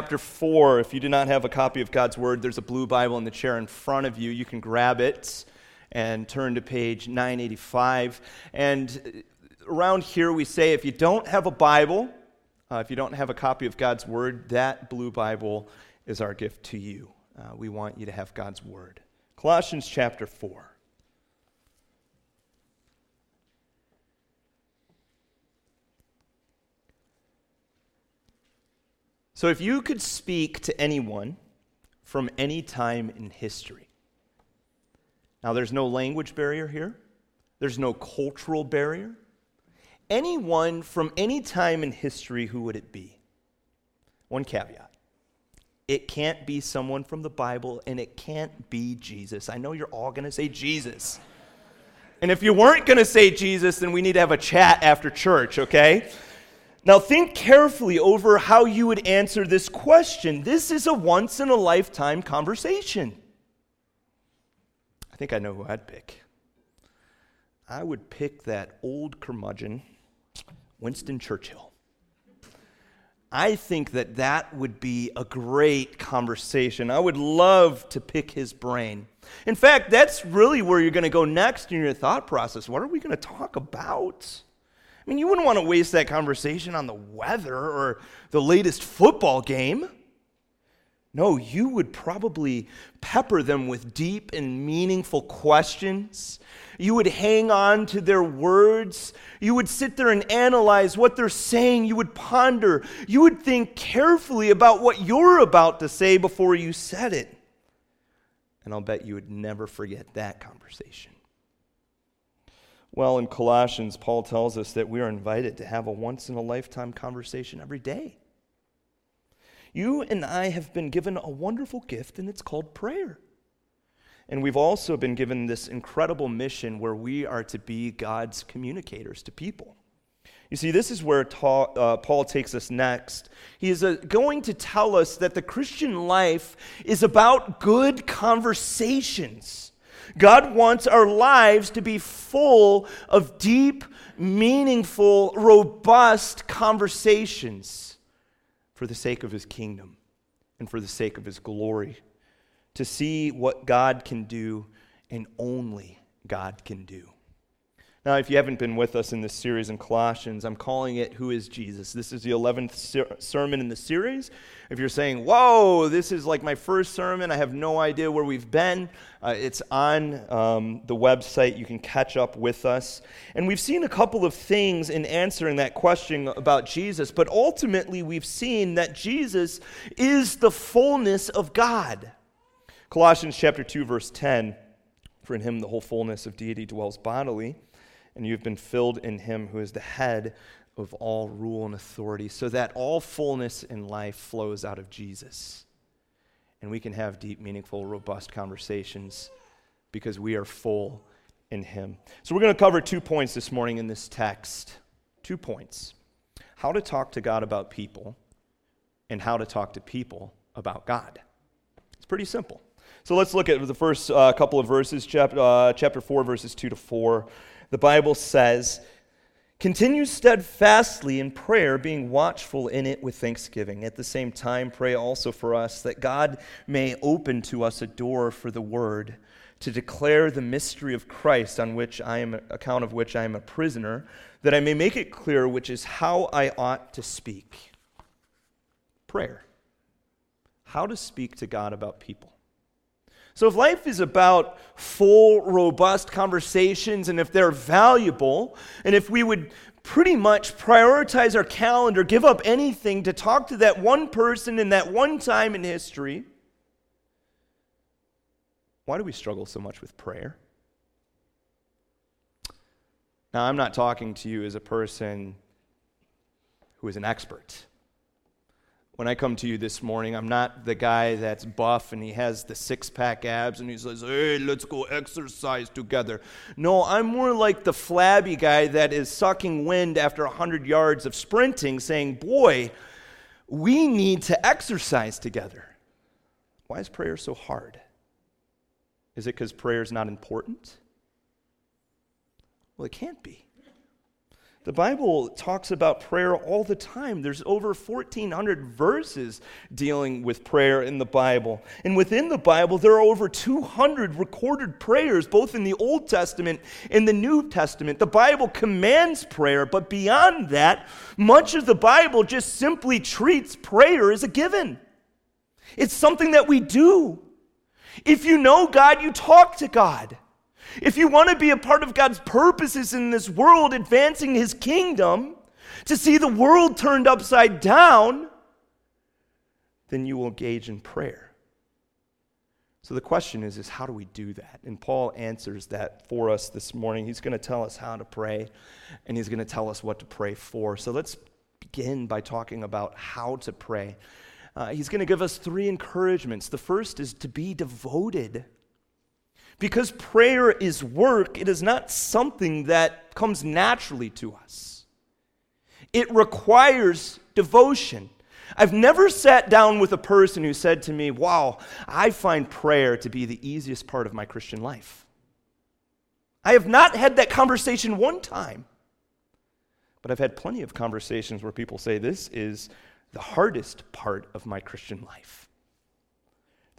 chapter 4. If you do not have a copy of God's Word, there's a blue Bible in the chair in front of you. You can grab it and turn to page 985. And around here, we say if you don't have a Bible, uh, if you don't have a copy of God's Word, that blue Bible is our gift to you. Uh, we want you to have God's Word. Colossians chapter 4. So, if you could speak to anyone from any time in history, now there's no language barrier here, there's no cultural barrier. Anyone from any time in history, who would it be? One caveat it can't be someone from the Bible, and it can't be Jesus. I know you're all going to say Jesus. And if you weren't going to say Jesus, then we need to have a chat after church, okay? Now, think carefully over how you would answer this question. This is a once in a lifetime conversation. I think I know who I'd pick. I would pick that old curmudgeon, Winston Churchill. I think that that would be a great conversation. I would love to pick his brain. In fact, that's really where you're going to go next in your thought process. What are we going to talk about? Mean, you wouldn't want to waste that conversation on the weather or the latest football game. No, you would probably pepper them with deep and meaningful questions. You would hang on to their words. You would sit there and analyze what they're saying. You would ponder. You would think carefully about what you're about to say before you said it. And I'll bet you would never forget that conversation. Well, in Colossians, Paul tells us that we are invited to have a once in a lifetime conversation every day. You and I have been given a wonderful gift, and it's called prayer. And we've also been given this incredible mission where we are to be God's communicators to people. You see, this is where ta- uh, Paul takes us next. He is uh, going to tell us that the Christian life is about good conversations God wants our lives to be full of deep, meaningful, robust conversations for the sake of His kingdom and for the sake of His glory, to see what God can do and only God can do. Now, if you haven't been with us in this series in Colossians, I'm calling it Who is Jesus? This is the 11th ser- sermon in the series. If you're saying, Whoa, this is like my first sermon, I have no idea where we've been, uh, it's on um, the website. You can catch up with us. And we've seen a couple of things in answering that question about Jesus, but ultimately, we've seen that Jesus is the fullness of God. Colossians chapter 2, verse 10 For in him the whole fullness of deity dwells bodily and you've been filled in him who is the head of all rule and authority, so that all fullness in life flows out of Jesus. And we can have deep, meaningful, robust conversations because we are full in him. So we're going to cover two points this morning in this text. Two points how to talk to God about people, and how to talk to people about God. It's pretty simple. So let's look at the first uh, couple of verses, chapter, uh, chapter 4, verses 2 to 4 the Bible says, Continue steadfastly in prayer, being watchful in it with thanksgiving. At the same time, pray also for us that God may open to us a door for the word to declare the mystery of Christ on which I am account of which I am a prisoner, that I may make it clear which is how I ought to speak. Prayer. How to speak to God about people. So, if life is about full, robust conversations, and if they're valuable, and if we would pretty much prioritize our calendar, give up anything to talk to that one person in that one time in history, why do we struggle so much with prayer? Now, I'm not talking to you as a person who is an expert when I come to you this morning, I'm not the guy that's buff and he has the six pack abs and he says, hey, let's go exercise together. No, I'm more like the flabby guy that is sucking wind after 100 yards of sprinting, saying, boy, we need to exercise together. Why is prayer so hard? Is it because prayer is not important? Well, it can't be. The Bible talks about prayer all the time. There's over 1,400 verses dealing with prayer in the Bible. And within the Bible, there are over 200 recorded prayers, both in the Old Testament and the New Testament. The Bible commands prayer, but beyond that, much of the Bible just simply treats prayer as a given. It's something that we do. If you know God, you talk to God. If you want to be a part of God's purposes in this world, advancing his kingdom, to see the world turned upside down, then you will engage in prayer. So the question is, is how do we do that? And Paul answers that for us this morning. He's going to tell us how to pray, and he's going to tell us what to pray for. So let's begin by talking about how to pray. Uh, he's going to give us three encouragements. The first is to be devoted because prayer is work, it is not something that comes naturally to us. It requires devotion. I've never sat down with a person who said to me, Wow, I find prayer to be the easiest part of my Christian life. I have not had that conversation one time. But I've had plenty of conversations where people say, This is the hardest part of my Christian life.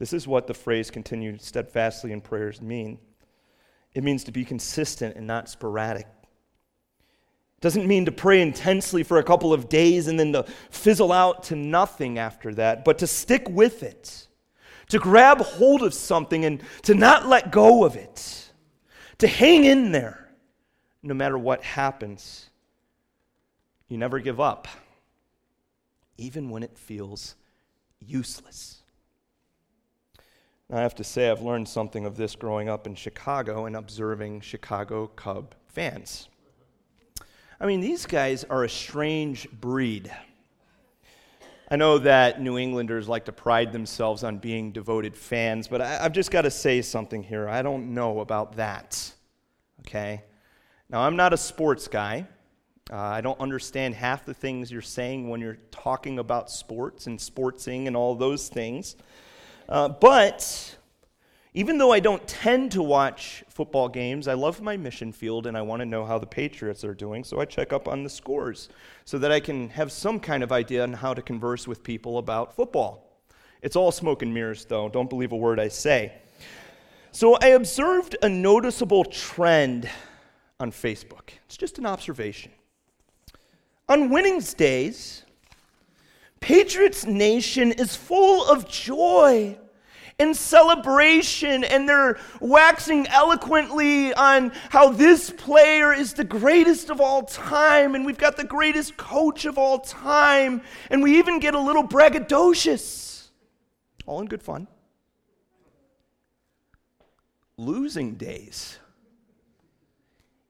This is what the phrase continue steadfastly in prayers mean. It means to be consistent and not sporadic. It doesn't mean to pray intensely for a couple of days and then to fizzle out to nothing after that, but to stick with it, to grab hold of something and to not let go of it, to hang in there no matter what happens. You never give up, even when it feels useless. I have to say, I've learned something of this growing up in Chicago and observing Chicago Cub fans. I mean, these guys are a strange breed. I know that New Englanders like to pride themselves on being devoted fans, but I, have just got to say something here. I don't know about that. Okay? Now, I'm not a sports guy. Uh, I don't understand half the things you're saying when you're talking about sports and sportsing and all those things. Uh, but even though I don't tend to watch football games, I love my mission field and I want to know how the Patriots are doing, so I check up on the scores so that I can have some kind of idea on how to converse with people about football. It's all smoke and mirrors, though. Don't believe a word I say. So I observed a noticeable trend on Facebook. It's just an observation. On winnings days, Patriots Nation is full of joy and celebration, and they're waxing eloquently on how this player is the greatest of all time, and we've got the greatest coach of all time, and we even get a little braggadocious. All in good fun. Losing days,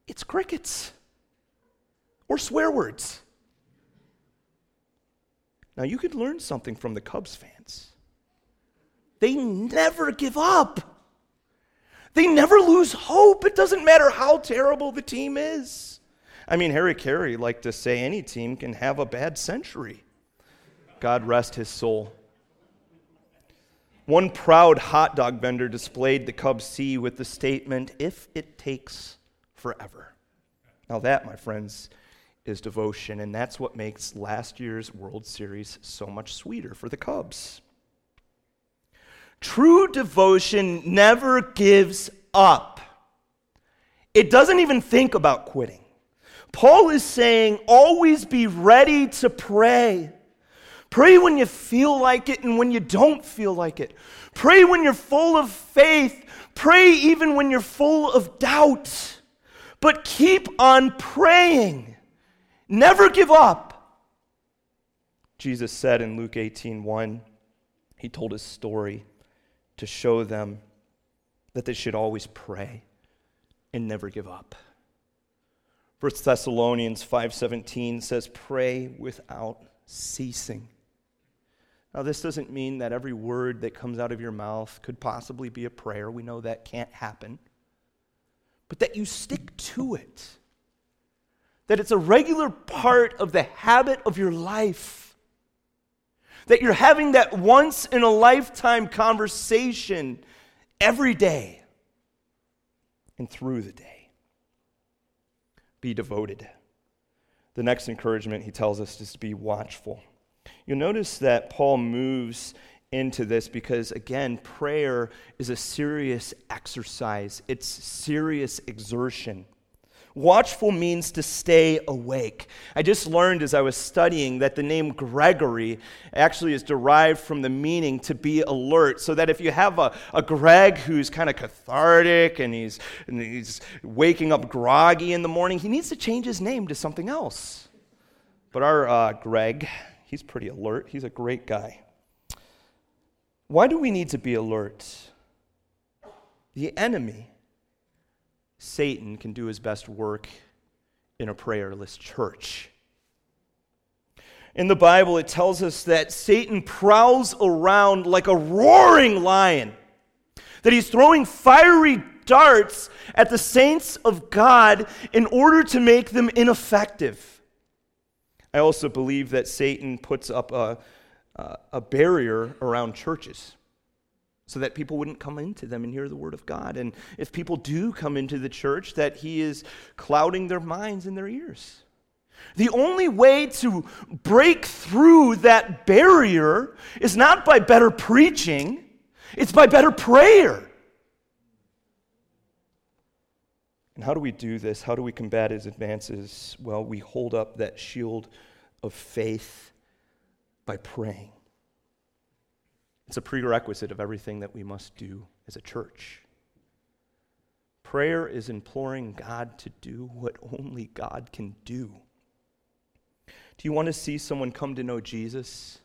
it's crickets or swear words. Now, you could learn something from the Cubs fans. They never give up. They never lose hope. It doesn't matter how terrible the team is. I mean, Harry Caray liked to say any team can have a bad century. God rest his soul. One proud hot dog vendor displayed the Cubs C with the statement, if it takes forever. Now, that, my friends, is devotion, and that's what makes last year's World Series so much sweeter for the Cubs. True devotion never gives up, it doesn't even think about quitting. Paul is saying, always be ready to pray. Pray when you feel like it and when you don't feel like it. Pray when you're full of faith. Pray even when you're full of doubt. But keep on praying. Never give up. Jesus said in Luke 18 1, he told his story to show them that they should always pray and never give up. 1 Thessalonians 5:17 says pray without ceasing. Now this doesn't mean that every word that comes out of your mouth could possibly be a prayer. We know that can't happen. But that you stick to it that it's a regular part of the habit of your life. That you're having that once in a lifetime conversation every day and through the day. Be devoted. The next encouragement he tells us is to be watchful. You'll notice that Paul moves into this because, again, prayer is a serious exercise, it's serious exertion. Watchful means to stay awake. I just learned as I was studying that the name Gregory actually is derived from the meaning to be alert. So that if you have a, a Greg who's kind of cathartic and he's, and he's waking up groggy in the morning, he needs to change his name to something else. But our uh, Greg, he's pretty alert. He's a great guy. Why do we need to be alert? The enemy Satan can do his best work in a prayerless church. In the Bible, it tells us that Satan prowls around like a roaring lion, that he's throwing fiery darts at the saints of God in order to make them ineffective. I also believe that Satan puts up a, a barrier around churches so that people wouldn't come into them and hear the word of God. And if people do come into the church, that he is clouding their minds and their ears. The only way to break through that barrier is not by better preaching, it's by better prayer. And how do we do this? How do we combat his advances? Well, we hold up that shield of faith by praying. It's a prerequisite of everything that we must do as a church. Prayer is imploring God to do what only God can do. Do you want to see someone come to know Jesus?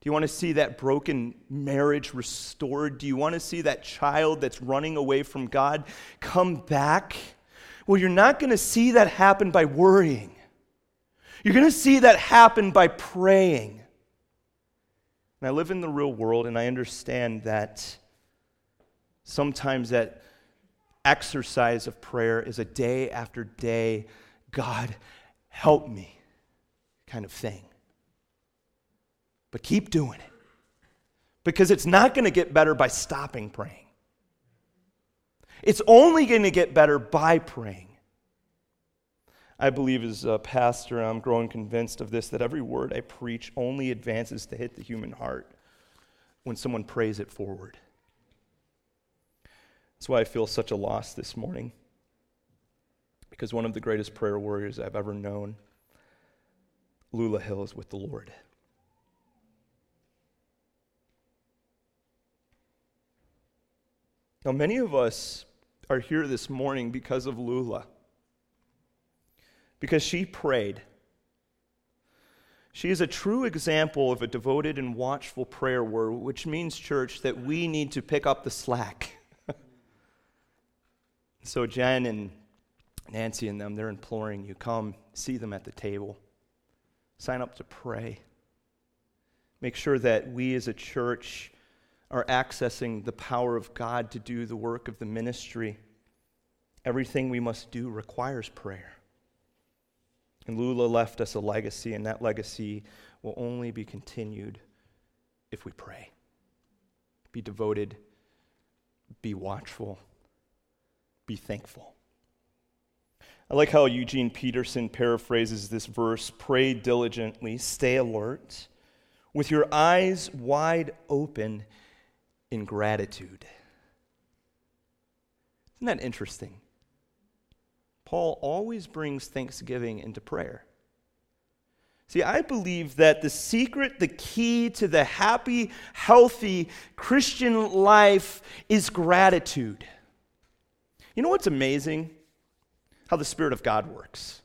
Do you want to see that broken marriage restored? Do you want to see that child that's running away from God come back? Well, you're not going to see that happen by worrying. You're going to see that happen by praying. And I live in the real world and I understand that sometimes that exercise of prayer is a day after day, God, help me kind of thing. But keep doing it because it's not going to get better by stopping praying. It's only going to get better by praying. I believe as a pastor, I'm growing convinced of this that every word I preach only advances to hit the human heart when someone prays it forward. That's why I feel such a loss this morning. Because one of the greatest prayer warriors I've ever known, Lula Hill, is with the Lord. Now, many of us are here this morning because of Lula because she prayed. She is a true example of a devoted and watchful prayer word, which means, church, that we need to pick up the slack. so, Jen and Nancy and them, they're imploring you come see them at the table, sign up to pray. Make sure that we as a church are accessing the power of God to do the work of the ministry. Everything we must do requires prayer. And Lula left us a legacy, and that legacy will only be continued if we pray. Be devoted, be watchful, be thankful. I like how Eugene Peterson paraphrases this verse pray diligently, stay alert, with your eyes wide open in gratitude. Isn't that interesting? Paul always brings thanksgiving into prayer. See, I believe that the secret, the key to the happy, healthy Christian life is gratitude. You know what's amazing? How the Spirit of God works.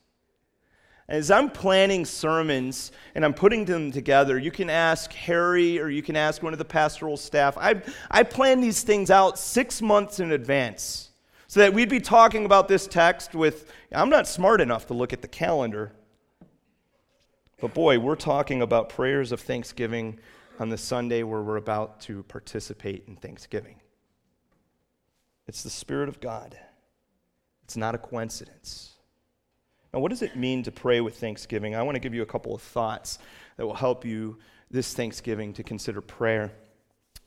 As I'm planning sermons and I'm putting them together, you can ask Harry or you can ask one of the pastoral staff. I, I plan these things out six months in advance so that we'd be talking about this text with, I'm not smart enough to look at the calendar. But boy, we're talking about prayers of thanksgiving on the Sunday where we're about to participate in Thanksgiving. It's the Spirit of God, it's not a coincidence. Now, what does it mean to pray with thanksgiving? I want to give you a couple of thoughts that will help you this Thanksgiving to consider prayer.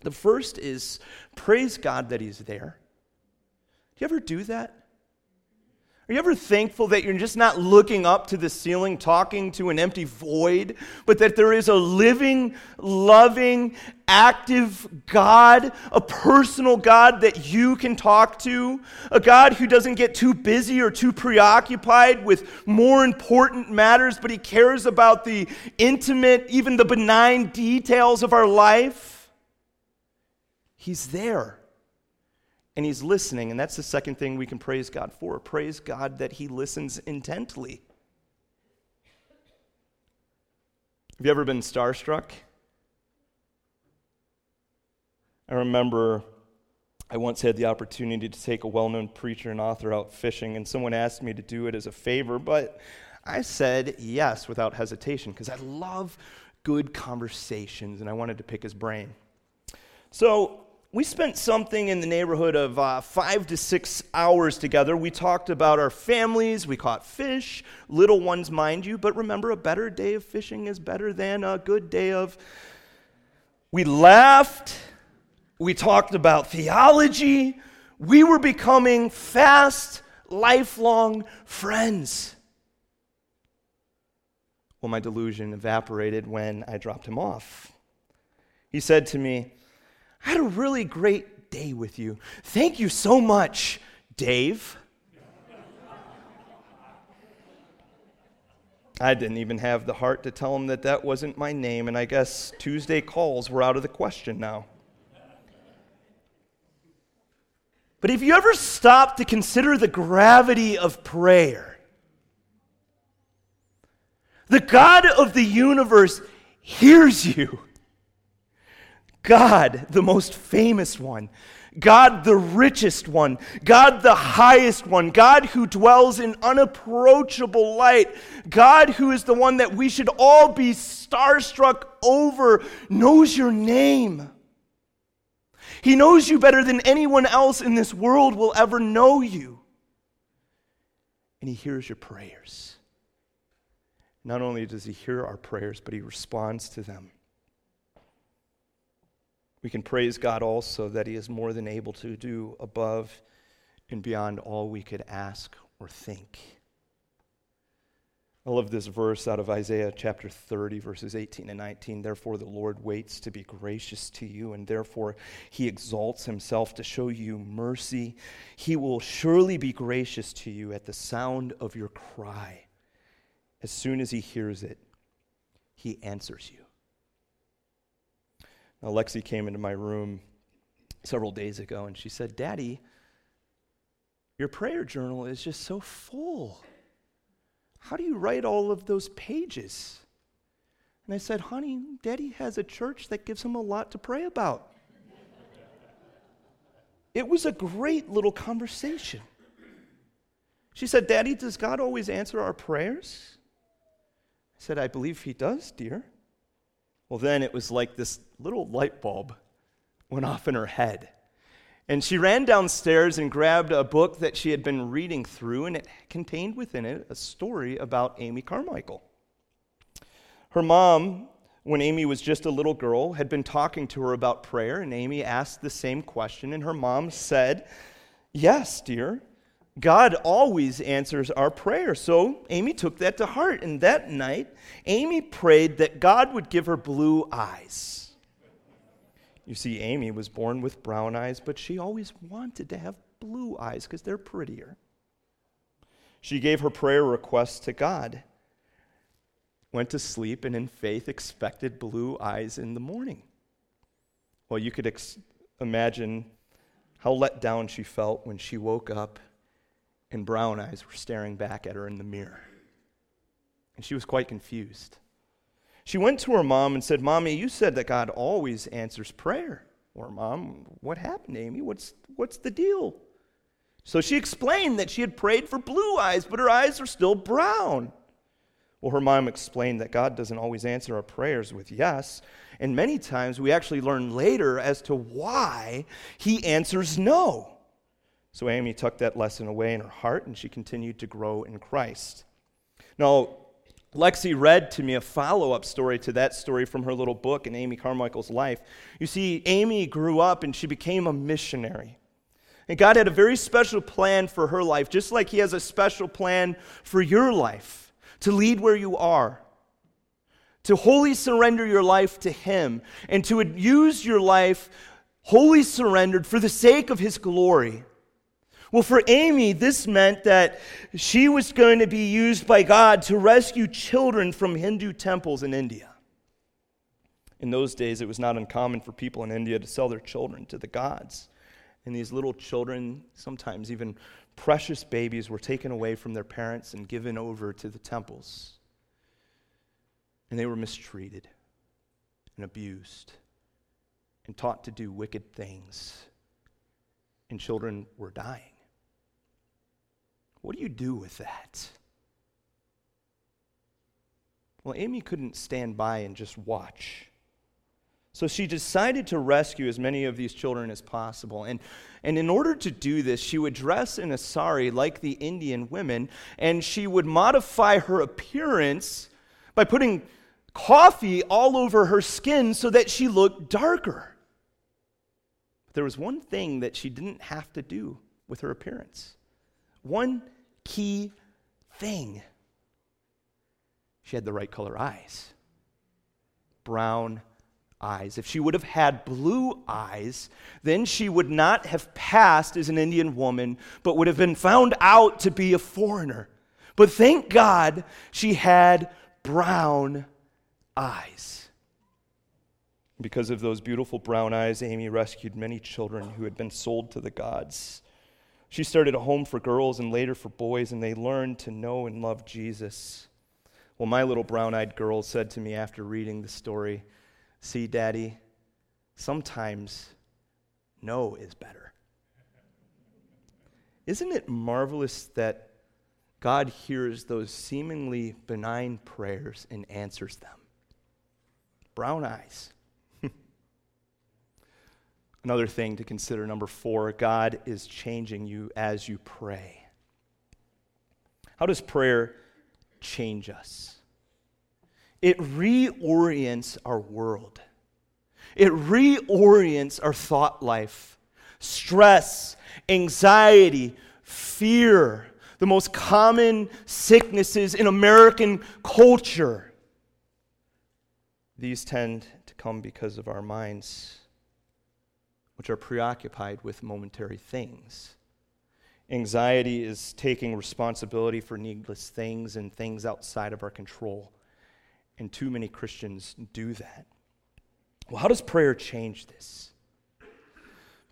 The first is praise God that He's there you ever do that? Are you ever thankful that you're just not looking up to the ceiling talking to an empty void, but that there is a living, loving, active God, a personal God that you can talk to, a God who doesn't get too busy or too preoccupied with more important matters, but he cares about the intimate, even the benign details of our life? He's there and he's listening. And that's the second thing we can praise God for. Praise God that he listens intently. Have you ever been starstruck? I remember I once had the opportunity to take a well known preacher and author out fishing, and someone asked me to do it as a favor, but I said yes without hesitation because I love good conversations and I wanted to pick his brain. So we spent something in the neighborhood of uh, five to six hours together. We talked about our families, we caught fish, little ones, mind you, but remember, a better day of fishing is better than a good day of. We laughed, we talked about theology, we were becoming fast, lifelong friends. Well, my delusion evaporated when I dropped him off. He said to me, I had a really great day with you. Thank you so much, Dave. I didn't even have the heart to tell him that that wasn't my name, and I guess Tuesday calls were out of the question now. But if you ever stop to consider the gravity of prayer, the God of the universe hears you. God, the most famous one, God, the richest one, God, the highest one, God who dwells in unapproachable light, God who is the one that we should all be starstruck over, knows your name. He knows you better than anyone else in this world will ever know you. And He hears your prayers. Not only does He hear our prayers, but He responds to them. We can praise God also that He is more than able to do above and beyond all we could ask or think. I love this verse out of Isaiah chapter 30, verses 18 and 19. Therefore, the Lord waits to be gracious to you, and therefore he exalts himself to show you mercy. He will surely be gracious to you at the sound of your cry. As soon as he hears it, he answers you. Alexi came into my room several days ago and she said, Daddy, your prayer journal is just so full. How do you write all of those pages? And I said, Honey, Daddy has a church that gives him a lot to pray about. it was a great little conversation. She said, Daddy, does God always answer our prayers? I said, I believe He does, dear. Well, then it was like this little light bulb went off in her head. And she ran downstairs and grabbed a book that she had been reading through, and it contained within it a story about Amy Carmichael. Her mom, when Amy was just a little girl, had been talking to her about prayer, and Amy asked the same question, and her mom said, Yes, dear. God always answers our prayer. So Amy took that to heart. And that night, Amy prayed that God would give her blue eyes. You see, Amy was born with brown eyes, but she always wanted to have blue eyes because they're prettier. She gave her prayer request to God, went to sleep, and in faith expected blue eyes in the morning. Well, you could ex- imagine how let down she felt when she woke up and brown eyes were staring back at her in the mirror. And she was quite confused. She went to her mom and said, Mommy, you said that God always answers prayer. Or, Mom, what happened, Amy? What's, what's the deal? So she explained that she had prayed for blue eyes, but her eyes were still brown. Well, her mom explained that God doesn't always answer our prayers with yes. And many times we actually learn later as to why he answers no. So Amy tucked that lesson away in her heart and she continued to grow in Christ. Now, Lexi read to me a follow up story to that story from her little book in Amy Carmichael's life. You see, Amy grew up and she became a missionary. And God had a very special plan for her life, just like He has a special plan for your life to lead where you are, to wholly surrender your life to Him, and to use your life wholly surrendered for the sake of His glory. Well, for Amy, this meant that she was going to be used by God to rescue children from Hindu temples in India. In those days, it was not uncommon for people in India to sell their children to the gods. And these little children, sometimes even precious babies, were taken away from their parents and given over to the temples. And they were mistreated and abused and taught to do wicked things. And children were dying. What do you do with that? Well, Amy couldn't stand by and just watch. So she decided to rescue as many of these children as possible. And, and in order to do this, she would dress in a sari like the Indian women, and she would modify her appearance by putting coffee all over her skin so that she looked darker. But there was one thing that she didn't have to do with her appearance. One key thing. She had the right color eyes brown eyes. If she would have had blue eyes, then she would not have passed as an Indian woman, but would have been found out to be a foreigner. But thank God she had brown eyes. Because of those beautiful brown eyes, Amy rescued many children who had been sold to the gods. She started a home for girls and later for boys, and they learned to know and love Jesus. Well, my little brown eyed girl said to me after reading the story, See, Daddy, sometimes no is better. Isn't it marvelous that God hears those seemingly benign prayers and answers them? Brown eyes. Another thing to consider, number four, God is changing you as you pray. How does prayer change us? It reorients our world, it reorients our thought life. Stress, anxiety, fear, the most common sicknesses in American culture. These tend to come because of our minds which are preoccupied with momentary things. Anxiety is taking responsibility for needless things and things outside of our control. And too many Christians do that. Well, how does prayer change this?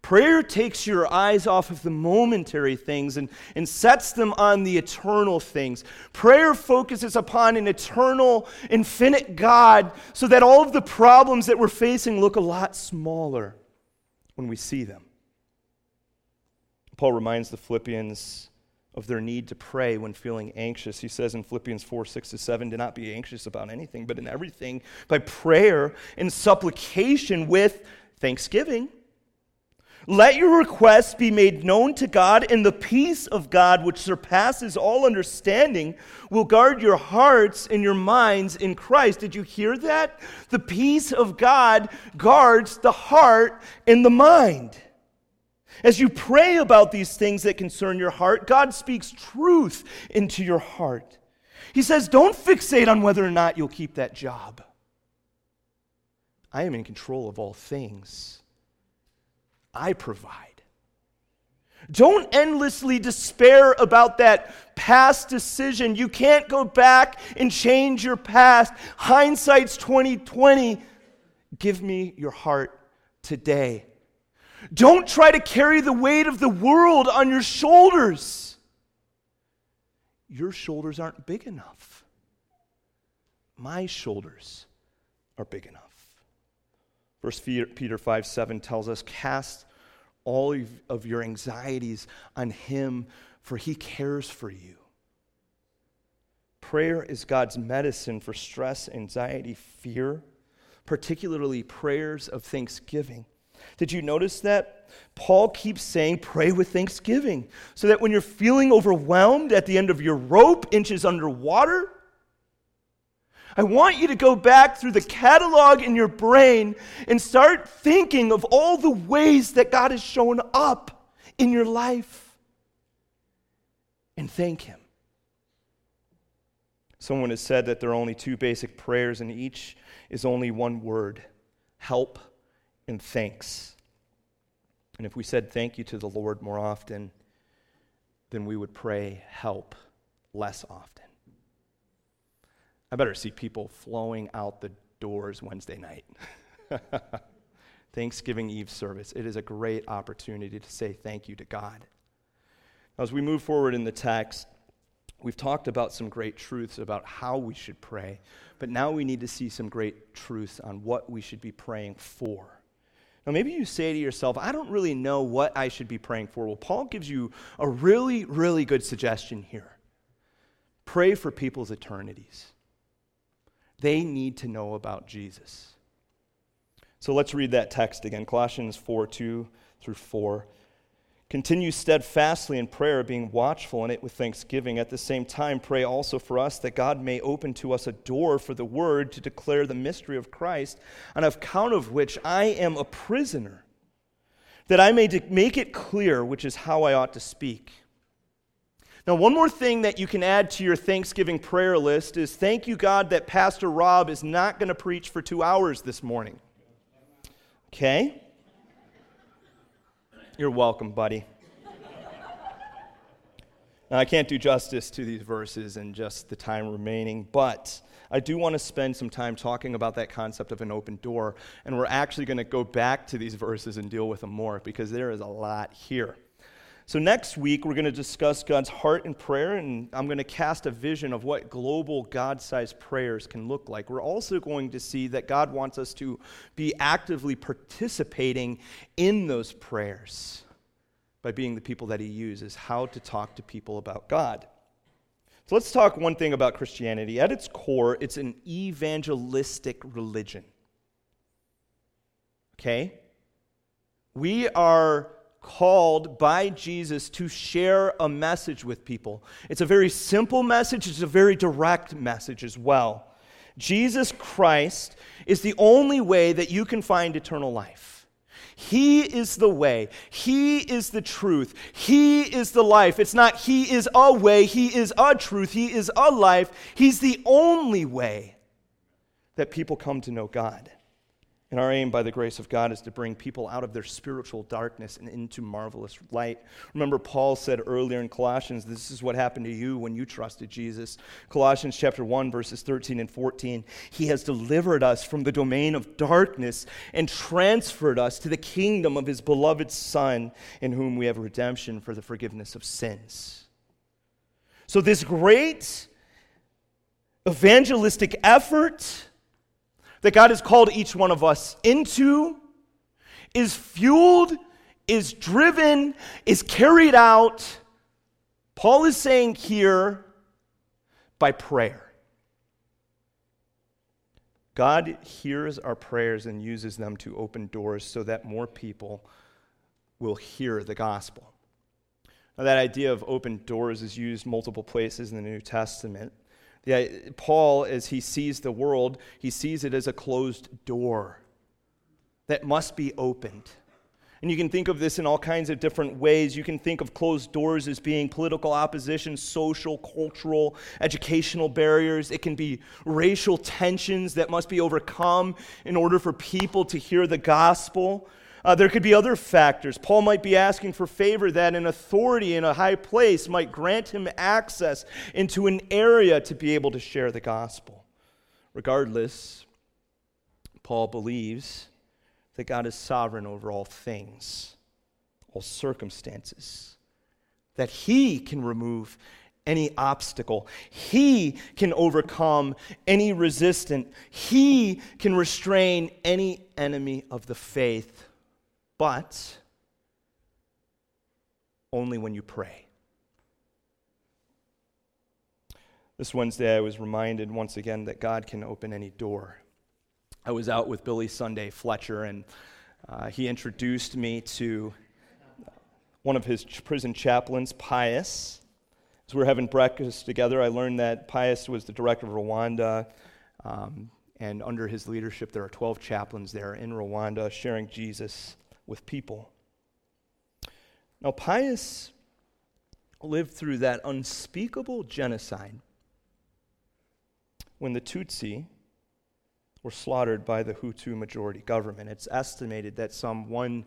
Prayer takes your eyes off of the momentary things and, and sets them on the eternal things. Prayer focuses upon an eternal, infinite God so that all of the problems that we're facing look a lot smaller when we see them. Paul reminds the Philippians of their need to pray when feeling anxious. He says in Philippians 4 6 to 7, Do not be anxious about anything, but in everything, by prayer and supplication with thanksgiving let your requests be made known to God, and the peace of God, which surpasses all understanding, will guard your hearts and your minds in Christ. Did you hear that? The peace of God guards the heart and the mind. As you pray about these things that concern your heart, God speaks truth into your heart. He says, Don't fixate on whether or not you'll keep that job. I am in control of all things. I provide. Don't endlessly despair about that past decision. You can't go back and change your past. Hindsight's 2020. Give me your heart today. Don't try to carry the weight of the world on your shoulders. Your shoulders aren't big enough. My shoulders are big enough. First Peter 5 7 tells us, Cast all of your anxieties on Him, for He cares for you. Prayer is God's medicine for stress, anxiety, fear, particularly prayers of thanksgiving. Did you notice that? Paul keeps saying, pray with thanksgiving, so that when you're feeling overwhelmed at the end of your rope, inches underwater, I want you to go back through the catalog in your brain and start thinking of all the ways that God has shown up in your life and thank Him. Someone has said that there are only two basic prayers, and each is only one word help and thanks. And if we said thank you to the Lord more often, then we would pray help less often. I better see people flowing out the doors Wednesday night. Thanksgiving Eve service. It is a great opportunity to say thank you to God. As we move forward in the text, we've talked about some great truths about how we should pray, but now we need to see some great truths on what we should be praying for. Now, maybe you say to yourself, I don't really know what I should be praying for. Well, Paul gives you a really, really good suggestion here pray for people's eternities. They need to know about Jesus. So let's read that text again Colossians 4 2 through 4. Continue steadfastly in prayer, being watchful in it with thanksgiving. At the same time, pray also for us that God may open to us a door for the word to declare the mystery of Christ, on account of which I am a prisoner, that I may make it clear which is how I ought to speak. Now, one more thing that you can add to your Thanksgiving prayer list is thank you, God, that Pastor Rob is not going to preach for two hours this morning. Okay? You're welcome, buddy. now, I can't do justice to these verses in just the time remaining, but I do want to spend some time talking about that concept of an open door, and we're actually going to go back to these verses and deal with them more because there is a lot here. So, next week, we're going to discuss God's heart in prayer, and I'm going to cast a vision of what global God sized prayers can look like. We're also going to see that God wants us to be actively participating in those prayers by being the people that He uses, how to talk to people about God. So, let's talk one thing about Christianity. At its core, it's an evangelistic religion. Okay? We are called by Jesus to share a message with people. It's a very simple message, it's a very direct message as well. Jesus Christ is the only way that you can find eternal life. He is the way. He is the truth. He is the life. It's not He is a way. He is a truth. He is a life. He's the only way that people come to know God. And our aim, by the grace of God, is to bring people out of their spiritual darkness and into marvelous light. Remember, Paul said earlier in Colossians, this is what happened to you when you trusted Jesus. Colossians chapter 1, verses 13 and 14. He has delivered us from the domain of darkness and transferred us to the kingdom of his beloved Son, in whom we have redemption for the forgiveness of sins. So, this great evangelistic effort that God has called each one of us into is fueled, is driven, is carried out, Paul is saying here, by prayer. God hears our prayers and uses them to open doors so that more people will hear the gospel. Now, that idea of open doors is used multiple places in the New Testament. The, Paul, as he sees the world, he sees it as a closed door that must be opened. And you can think of this in all kinds of different ways. You can think of closed doors as being political opposition, social, cultural, educational barriers. It can be racial tensions that must be overcome in order for people to hear the gospel. Uh, there could be other factors. Paul might be asking for favor that an authority in a high place might grant him access into an area to be able to share the gospel. Regardless, Paul believes that God is sovereign over all things, all circumstances, that he can remove any obstacle. He can overcome any resistance. He can restrain any enemy of the faith but only when you pray. This Wednesday, I was reminded once again that God can open any door. I was out with Billy Sunday Fletcher, and uh, he introduced me to one of his prison chaplains, Pius. As we were having breakfast together, I learned that Pius was the director of Rwanda. Um, and under his leadership, there are 12 chaplains there in Rwanda sharing Jesus with people. Now, Pius lived through that unspeakable genocide when the Tutsi were slaughtered by the Hutu majority government. It's estimated that some 1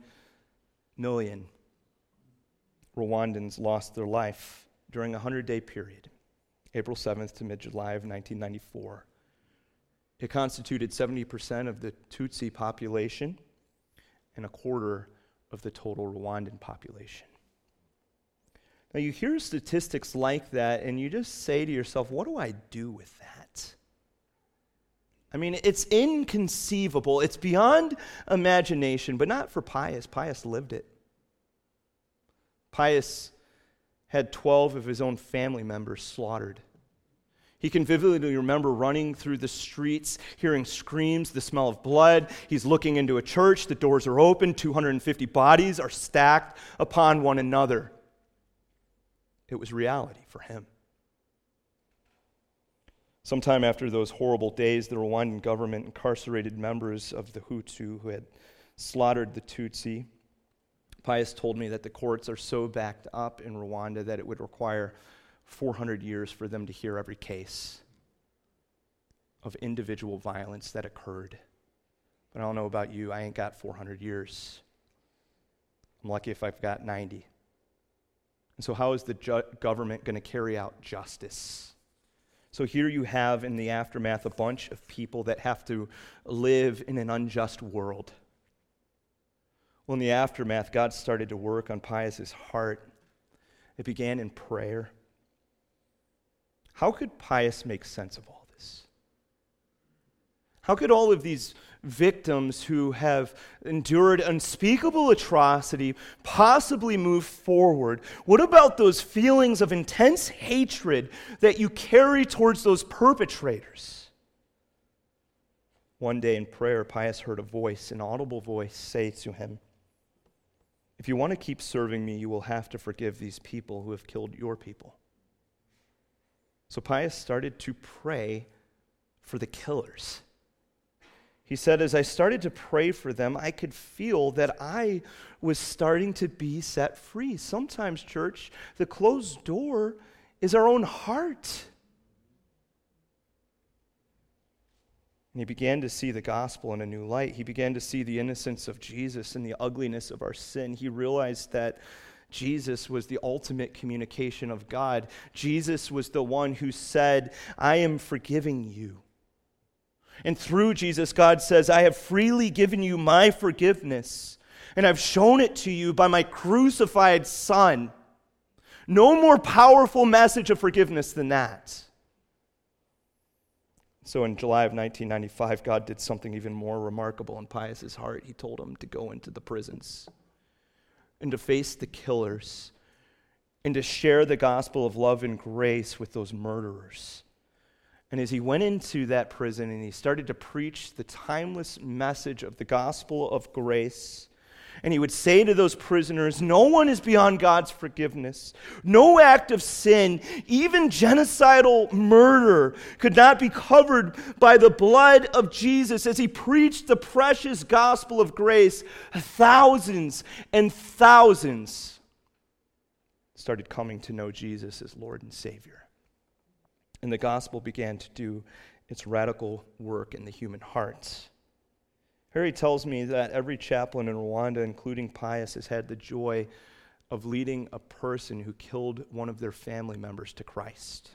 million Rwandans lost their life during a 100 day period, April 7th to mid July of 1994. It constituted 70% of the Tutsi population and a quarter of the total Rwandan population. Now, you hear statistics like that, and you just say to yourself, what do I do with that? I mean, it's inconceivable. It's beyond imagination, but not for Pius. Pius lived it. Pius had 12 of his own family members slaughtered. He can vividly remember running through the streets, hearing screams, the smell of blood. He's looking into a church, the doors are open, 250 bodies are stacked upon one another. It was reality for him. Sometime after those horrible days, the Rwandan government incarcerated members of the Hutu who had slaughtered the Tutsi. Pius told me that the courts are so backed up in Rwanda that it would require 400 years for them to hear every case of individual violence that occurred. But I don't know about you, I ain't got 400 years. I'm lucky if I've got 90. And so, how is the ju- government going to carry out justice? So here you have in the aftermath a bunch of people that have to live in an unjust world. Well, in the aftermath, God started to work on Pius's heart. It began in prayer. How could Pius make sense of all this? How could all of these victims who have endured unspeakable atrocity possibly move forward? What about those feelings of intense hatred that you carry towards those perpetrators? One day in prayer, Pius heard a voice, an audible voice, say to him, If you want to keep serving me, you will have to forgive these people who have killed your people. So Pius started to pray for the killers. He said, As I started to pray for them, I could feel that I was starting to be set free. Sometimes, church, the closed door is our own heart. And he began to see the gospel in a new light. He began to see the innocence of Jesus and the ugliness of our sin. He realized that Jesus was the ultimate communication of God. Jesus was the one who said, I am forgiving you. And through Jesus, God says, I have freely given you my forgiveness, and I've shown it to you by my crucified Son. No more powerful message of forgiveness than that. So in July of 1995, God did something even more remarkable in Pius's heart. He told him to go into the prisons and to face the killers and to share the gospel of love and grace with those murderers. And as he went into that prison and he started to preach the timeless message of the gospel of grace, and he would say to those prisoners, No one is beyond God's forgiveness. No act of sin, even genocidal murder, could not be covered by the blood of Jesus. As he preached the precious gospel of grace, thousands and thousands started coming to know Jesus as Lord and Savior and the gospel began to do its radical work in the human hearts. Harry tells me that every chaplain in Rwanda, including Pius, has had the joy of leading a person who killed one of their family members to Christ.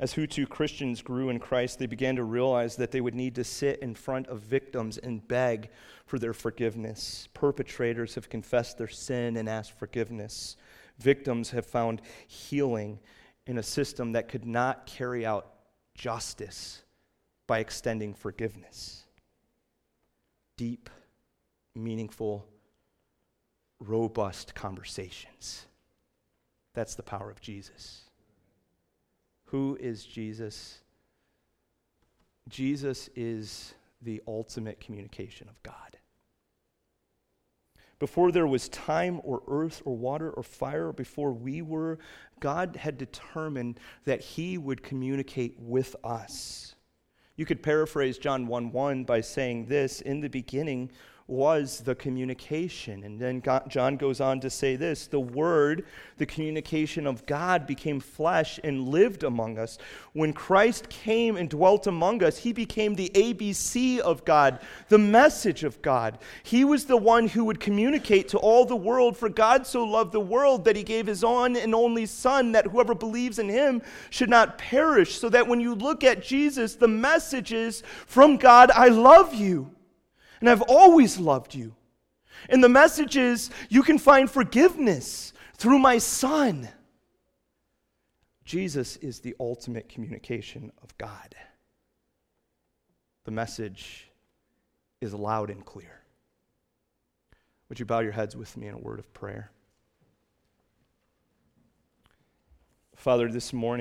As Hutu Christians grew in Christ, they began to realize that they would need to sit in front of victims and beg for their forgiveness. Perpetrators have confessed their sin and asked forgiveness. Victims have found healing in a system that could not carry out justice by extending forgiveness. Deep, meaningful, robust conversations. That's the power of Jesus. Who is Jesus? Jesus is the ultimate communication of God. Before there was time or earth or water or fire, before we were, God had determined that He would communicate with us. You could paraphrase John 1 1 by saying this In the beginning was the communication. And then God, John goes on to say this the Word, the communication of God, became flesh and lived among us. When Christ came and dwelt among us, he became the ABC of God, the message of God. He was the one who would communicate to all the world, for God so loved the world that he gave his own and only Son, that whoever believes in him should not perish. So that when you look at Jesus, the message is from God, I love you. And I've always loved you. And the message is you can find forgiveness through my son. Jesus is the ultimate communication of God. The message is loud and clear. Would you bow your heads with me in a word of prayer? Father, this morning,